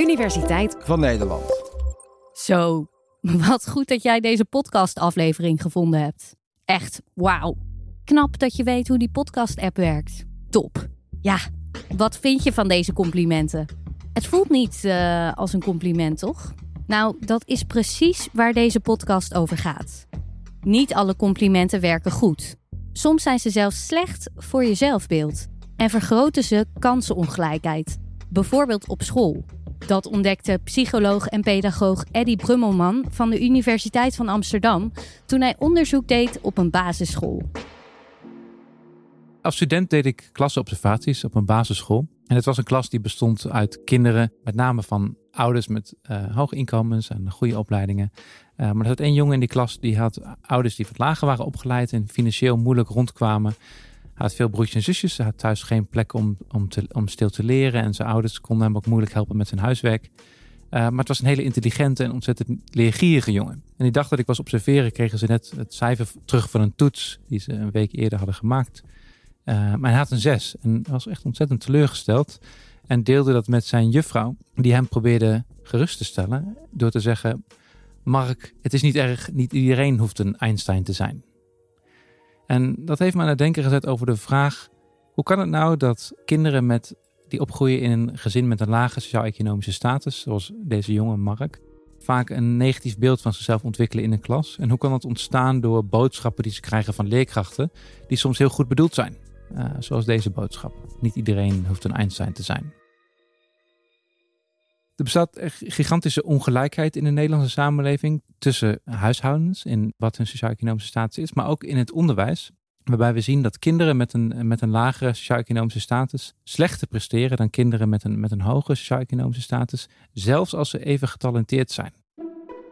Universiteit van Nederland. Zo, wat goed dat jij deze podcastaflevering gevonden hebt. Echt, wauw. Knap dat je weet hoe die podcast-app werkt. Top. Ja, wat vind je van deze complimenten? Het voelt niet uh, als een compliment, toch? Nou, dat is precies waar deze podcast over gaat. Niet alle complimenten werken goed. Soms zijn ze zelfs slecht voor je zelfbeeld en vergroten ze kansenongelijkheid, bijvoorbeeld op school. Dat ontdekte psycholoog en pedagoog Eddie Brummelman van de Universiteit van Amsterdam toen hij onderzoek deed op een basisschool. Als student deed ik klassenobservaties op een basisschool. En het was een klas die bestond uit kinderen, met name van ouders met uh, hoge inkomens en goede opleidingen. Uh, maar er zat één jongen in die klas die had ouders die wat lager waren opgeleid en financieel moeilijk rondkwamen. Had veel broertjes en zusjes. Hij had thuis geen plek om, om, te, om stil te leren. En zijn ouders konden hem ook moeilijk helpen met zijn huiswerk. Uh, maar het was een hele intelligente en ontzettend leergierige jongen. En die dag dat ik was observeren, kregen ze net het cijfer terug van een toets die ze een week eerder hadden gemaakt. Uh, maar hij had een zes en was echt ontzettend teleurgesteld. En deelde dat met zijn juffrouw, die hem probeerde gerust te stellen. Door te zeggen: Mark, het is niet erg, niet iedereen hoeft een Einstein te zijn. En dat heeft me aan het denken gezet over de vraag: hoe kan het nou dat kinderen met, die opgroeien in een gezin met een lage sociaal-economische status, zoals deze jonge Mark, vaak een negatief beeld van zichzelf ontwikkelen in een klas? En hoe kan dat ontstaan door boodschappen die ze krijgen van leerkrachten, die soms heel goed bedoeld zijn? Uh, zoals deze boodschap. Niet iedereen hoeft een Einstein te zijn. Er bestaat gigantische ongelijkheid in de Nederlandse samenleving tussen huishoudens in wat hun sociaal-economische status is, maar ook in het onderwijs. Waarbij we zien dat kinderen met een, met een lagere sociaal-economische status slechter presteren dan kinderen met een, met een hogere sociaal-economische status, zelfs als ze even getalenteerd zijn.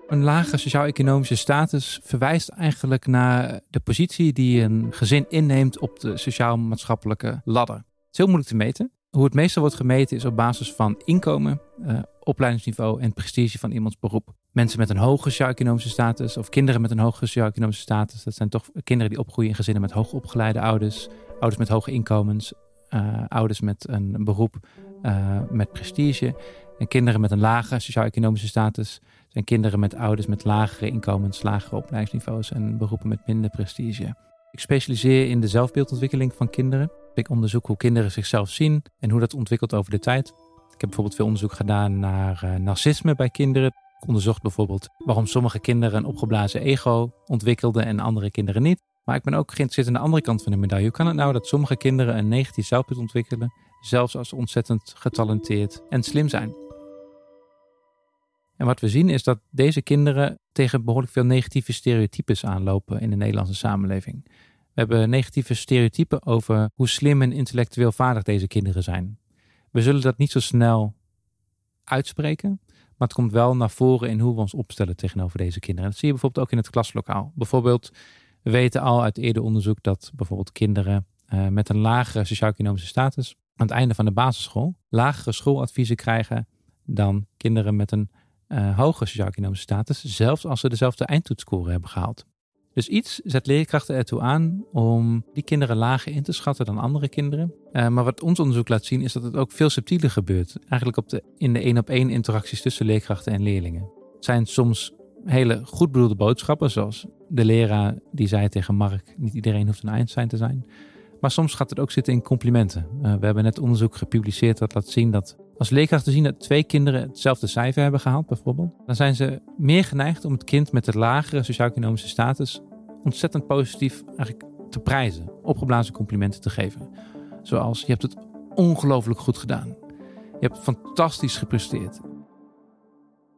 Een lage sociaal-economische status verwijst eigenlijk naar de positie die een gezin inneemt op de sociaal-maatschappelijke ladder. Het is heel moeilijk te meten. Hoe het meestal wordt gemeten is op basis van inkomen, uh, opleidingsniveau en prestige van iemands beroep. Mensen met een hoge sociaal-economische status of kinderen met een hoge sociaal-economische status, dat zijn toch kinderen die opgroeien in gezinnen met hoogopgeleide ouders, ouders met hoge inkomens, uh, ouders met een beroep uh, met prestige. En kinderen met een lage sociaal-economische status zijn kinderen met ouders met lagere inkomens, lagere opleidingsniveaus en beroepen met minder prestige. Ik specialiseer in de zelfbeeldontwikkeling van kinderen. Ik onderzoek hoe kinderen zichzelf zien en hoe dat ontwikkelt over de tijd. Ik heb bijvoorbeeld veel onderzoek gedaan naar uh, narcisme bij kinderen. Ik onderzocht bijvoorbeeld waarom sommige kinderen een opgeblazen ego ontwikkelden en andere kinderen niet. Maar ik ben ook geïnteresseerd in de andere kant van de medaille. Hoe kan het nou dat sommige kinderen een negatief zelfbeeld ontwikkelen, zelfs als ze ontzettend getalenteerd en slim zijn? En wat we zien is dat deze kinderen tegen behoorlijk veel negatieve stereotypes aanlopen in de Nederlandse samenleving. We hebben negatieve stereotypen over hoe slim en intellectueel vaardig deze kinderen zijn. We zullen dat niet zo snel uitspreken, maar het komt wel naar voren in hoe we ons opstellen tegenover deze kinderen. Dat zie je bijvoorbeeld ook in het klaslokaal. Bijvoorbeeld, we weten al uit eerder onderzoek dat bijvoorbeeld kinderen uh, met een lagere sociaal-economische status aan het einde van de basisschool lagere schooladviezen krijgen dan kinderen met een uh, hoge sociaal-economische status, zelfs als ze dezelfde eindtoetsscore hebben gehaald. Dus iets zet leerkrachten ertoe aan om die kinderen lager in te schatten dan andere kinderen. Uh, maar wat ons onderzoek laat zien is dat het ook veel subtieler gebeurt. Eigenlijk op de, in de één op één interacties tussen leerkrachten en leerlingen. Het zijn soms hele goed bedoelde boodschappen, zoals de leraar die zei tegen Mark, niet iedereen hoeft een Einstein te zijn. Maar soms gaat het ook zitten in complimenten. Uh, we hebben net onderzoek gepubliceerd dat laat zien dat als leerkrachten zien dat twee kinderen hetzelfde cijfer hebben gehaald, bijvoorbeeld, dan zijn ze meer geneigd om het kind met de lagere sociaal-economische status ontzettend positief eigenlijk te prijzen, opgeblazen complimenten te geven. Zoals je hebt het ongelooflijk goed gedaan. Je hebt fantastisch gepresteerd.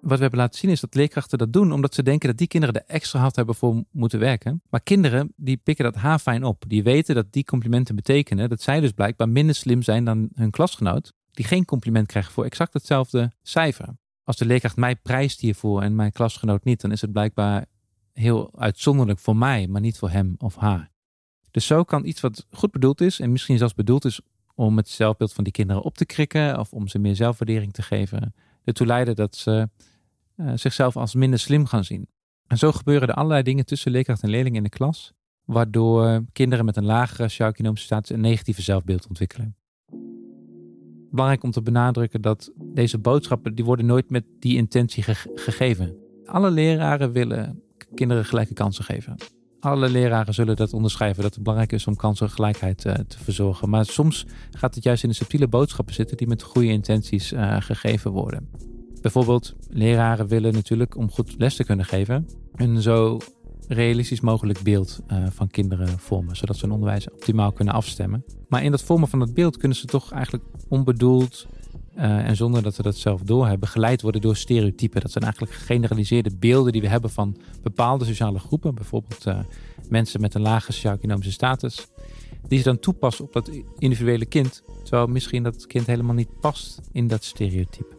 Wat we hebben laten zien is dat leerkrachten dat doen omdat ze denken dat die kinderen er extra hard hebben voor moeten werken. Maar kinderen die pikken dat haarfijn op. Die weten dat die complimenten betekenen dat zij dus blijkbaar minder slim zijn dan hun klasgenoot die geen compliment krijgen voor exact hetzelfde cijfer. Als de leerkracht mij prijst hiervoor en mijn klasgenoot niet, dan is het blijkbaar heel uitzonderlijk voor mij, maar niet voor hem of haar. Dus zo kan iets wat goed bedoeld is en misschien zelfs bedoeld is om het zelfbeeld van die kinderen op te krikken of om ze meer zelfwaardering te geven, ertoe leiden dat ze uh, zichzelf als minder slim gaan zien. En zo gebeuren er allerlei dingen tussen leerkracht en leerling in de klas, waardoor kinderen met een lagere sociaal-economische status een negatieve zelfbeeld ontwikkelen. belangrijk om te benadrukken dat deze boodschappen, die worden nooit met die intentie gegeven. Alle leraren willen kinderen gelijke kansen geven. Alle leraren zullen dat onderschrijven, dat het belangrijk is om kansengelijkheid uh, te verzorgen. Maar soms gaat het juist in de subtiele boodschappen zitten die met goede intenties uh, gegeven worden. Bijvoorbeeld, leraren willen natuurlijk om goed les te kunnen geven, een zo realistisch mogelijk beeld uh, van kinderen vormen, zodat ze hun onderwijs optimaal kunnen afstemmen. Maar in dat vormen van het beeld kunnen ze toch eigenlijk onbedoeld uh, en zonder dat we dat zelf doorhebben, geleid worden door stereotypen. Dat zijn eigenlijk gegeneraliseerde beelden die we hebben van bepaalde sociale groepen, bijvoorbeeld uh, mensen met een lage sociaal-economische status, die ze dan toepassen op dat individuele kind, terwijl misschien dat kind helemaal niet past in dat stereotype.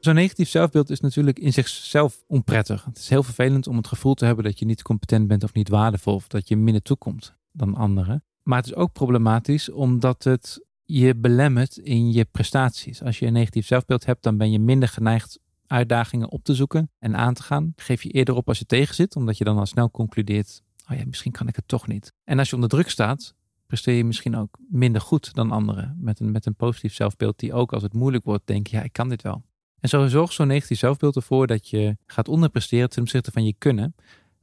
Zo'n negatief zelfbeeld is natuurlijk in zichzelf onprettig. Het is heel vervelend om het gevoel te hebben dat je niet competent bent of niet waardevol, of dat je minder toekomt dan anderen. Maar het is ook problematisch omdat het je belemmert in je prestaties. Als je een negatief zelfbeeld hebt, dan ben je minder geneigd uitdagingen op te zoeken en aan te gaan. Geef je eerder op als je tegen zit, omdat je dan al snel concludeert: oh ja, misschien kan ik het toch niet. En als je onder druk staat, presteer je misschien ook minder goed dan anderen. Met een, met een positief zelfbeeld, die ook als het moeilijk wordt, denkt: ja, ik kan dit wel. En zo zorgt zo'n negatief zelfbeeld ervoor dat je gaat onderpresteren ten opzichte van je kunnen.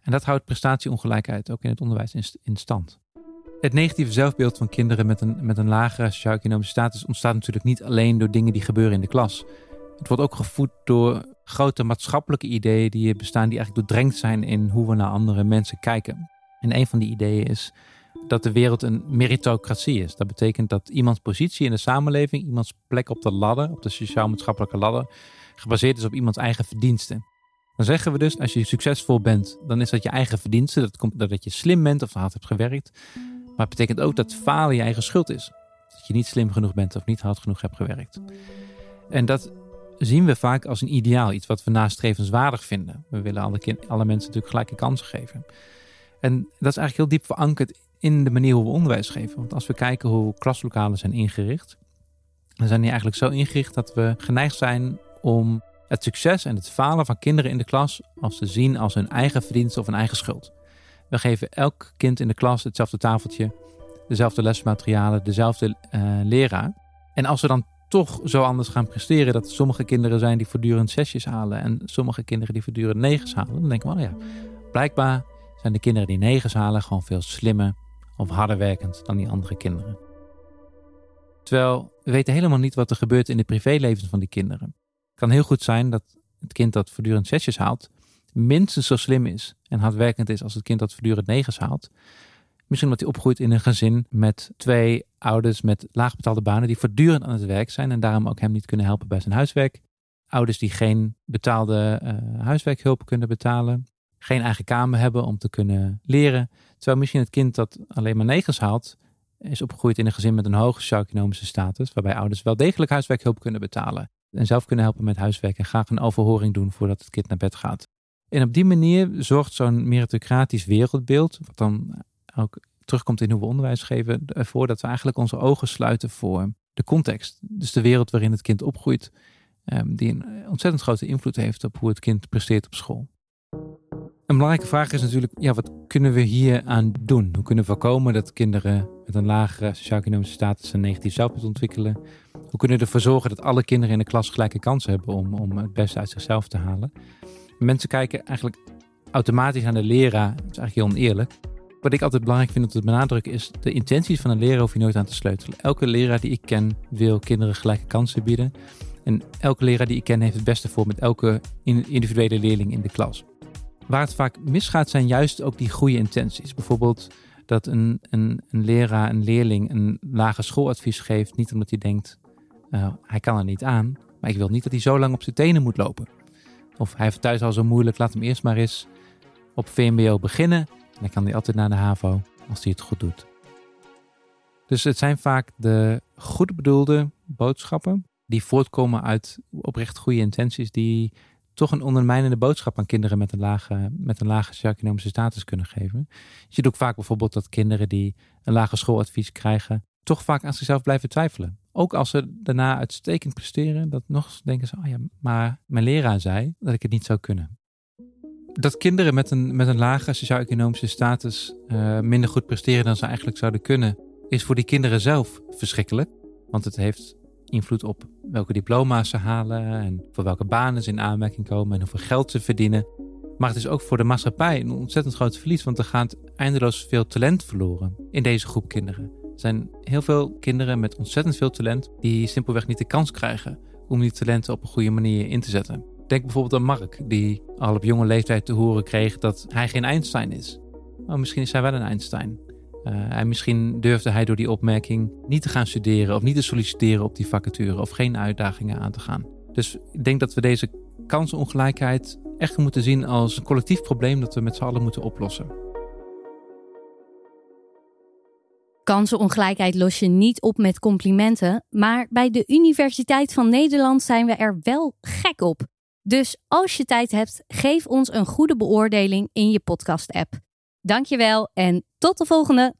En dat houdt prestatieongelijkheid ook in het onderwijs in, in stand. Het negatieve zelfbeeld van kinderen met een, met een lagere sociaal-economische status ontstaat natuurlijk niet alleen door dingen die gebeuren in de klas. Het wordt ook gevoed door grote maatschappelijke ideeën die bestaan, die eigenlijk doordrenkt zijn in hoe we naar andere mensen kijken. En een van die ideeën is dat de wereld een meritocratie is. Dat betekent dat iemands positie in de samenleving, iemands plek op de ladder, op de sociaal-maatschappelijke ladder, gebaseerd is op iemands eigen verdiensten. Dan zeggen we dus, als je succesvol bent, dan is dat je eigen verdienste. Dat komt doordat je slim bent of hard hebt gewerkt. Maar het betekent ook dat falen je eigen schuld is. Dat je niet slim genoeg bent of niet hard genoeg hebt gewerkt. En dat zien we vaak als een ideaal, iets wat we nastrevenswaardig vinden. We willen alle, alle mensen natuurlijk gelijke kansen geven. En dat is eigenlijk heel diep verankerd in de manier hoe we onderwijs geven. Want als we kijken hoe klaslokalen zijn ingericht, dan zijn die eigenlijk zo ingericht dat we geneigd zijn om het succes en het falen van kinderen in de klas als te zien als hun eigen verdienste of een eigen schuld. We geven elk kind in de klas hetzelfde tafeltje, dezelfde lesmaterialen, dezelfde uh, leraar. En als we dan toch zo anders gaan presteren, dat sommige kinderen zijn die voortdurend zesjes halen en sommige kinderen die voortdurend negens halen, dan denken we, oh ja, blijkbaar zijn de kinderen die negens halen gewoon veel slimmer of harder werkend dan die andere kinderen. Terwijl we weten helemaal niet wat er gebeurt in de privélevens van die kinderen. Het kan heel goed zijn dat het kind dat voortdurend zesjes haalt, minstens zo slim is en hardwerkend is als het kind dat voortdurend negens haalt. Misschien omdat hij opgroeit in een gezin met twee ouders met laagbetaalde banen die voortdurend aan het werk zijn en daarom ook hem niet kunnen helpen bij zijn huiswerk. Ouders die geen betaalde uh, huiswerkhulp kunnen betalen, geen eigen kamer hebben om te kunnen leren. Terwijl misschien het kind dat alleen maar negens haalt, is opgegroeid in een gezin met een hoge sociaal-economische status, waarbij ouders wel degelijk huiswerkhulp kunnen betalen en zelf kunnen helpen met huiswerk en graag een overhoring doen voordat het kind naar bed gaat. En op die manier zorgt zo'n meritocratisch wereldbeeld, wat dan ook terugkomt in hoe we onderwijs geven, ervoor dat we eigenlijk onze ogen sluiten voor de context. Dus de wereld waarin het kind opgroeit, ehm, die een ontzettend grote invloed heeft op hoe het kind presteert op school. Een belangrijke vraag is natuurlijk, ja, wat kunnen we hier aan doen? Hoe kunnen we voorkomen dat kinderen met een lagere sociaal-economische status een negatief zelfbeeld ontwikkelen? Hoe kunnen we ervoor zorgen dat alle kinderen in de klas gelijke kansen hebben om, om het beste uit zichzelf te halen? Mensen kijken eigenlijk automatisch aan de leraar. Dat is eigenlijk heel oneerlijk. Wat ik altijd belangrijk vind om te benadrukken is... de intenties van een leraar hoef je nooit aan te sleutelen. Elke leraar die ik ken wil kinderen gelijke kansen bieden. En elke leraar die ik ken heeft het beste voor met elke individuele leerling in de klas. Waar het vaak misgaat zijn juist ook die goede intenties. Bijvoorbeeld dat een, een, een leraar een leerling een lage schooladvies geeft... niet omdat hij denkt, uh, hij kan er niet aan... maar ik wil niet dat hij zo lang op zijn tenen moet lopen... Of hij heeft thuis al zo moeilijk, laat hem eerst maar eens op VMBO beginnen. En dan kan hij altijd naar de HAVO als hij het goed doet. Dus het zijn vaak de goed bedoelde boodschappen die voortkomen uit oprecht goede intenties, die toch een ondermijnende boodschap aan kinderen met een lage, met een lage sociaal-economische status kunnen geven. Je ziet ook vaak bijvoorbeeld dat kinderen die een lage schooladvies krijgen, toch vaak aan zichzelf blijven twijfelen. Ook als ze daarna uitstekend presteren, dat nog denken ze, oh ja, maar mijn leraar zei dat ik het niet zou kunnen. Dat kinderen met een, met een lage sociaal-economische status uh, minder goed presteren dan ze eigenlijk zouden kunnen, is voor die kinderen zelf verschrikkelijk. Want het heeft invloed op welke diploma's ze halen en voor welke banen ze in aanmerking komen en hoeveel geld ze verdienen. Maar het is ook voor de maatschappij een ontzettend groot verlies, want er gaat eindeloos veel talent verloren in deze groep kinderen. Zijn heel veel kinderen met ontzettend veel talent die simpelweg niet de kans krijgen om die talenten op een goede manier in te zetten. Denk bijvoorbeeld aan Mark, die al op jonge leeftijd te horen kreeg dat hij geen Einstein is. Maar misschien is hij wel een Einstein. Uh, en misschien durfde hij door die opmerking niet te gaan studeren of niet te solliciteren op die vacature of geen uitdagingen aan te gaan. Dus ik denk dat we deze kansenongelijkheid echt moeten zien als een collectief probleem dat we met z'n allen moeten oplossen. Kansenongelijkheid los je niet op met complimenten, maar bij de Universiteit van Nederland zijn we er wel gek op. Dus als je tijd hebt, geef ons een goede beoordeling in je podcast-app. Dankjewel en tot de volgende!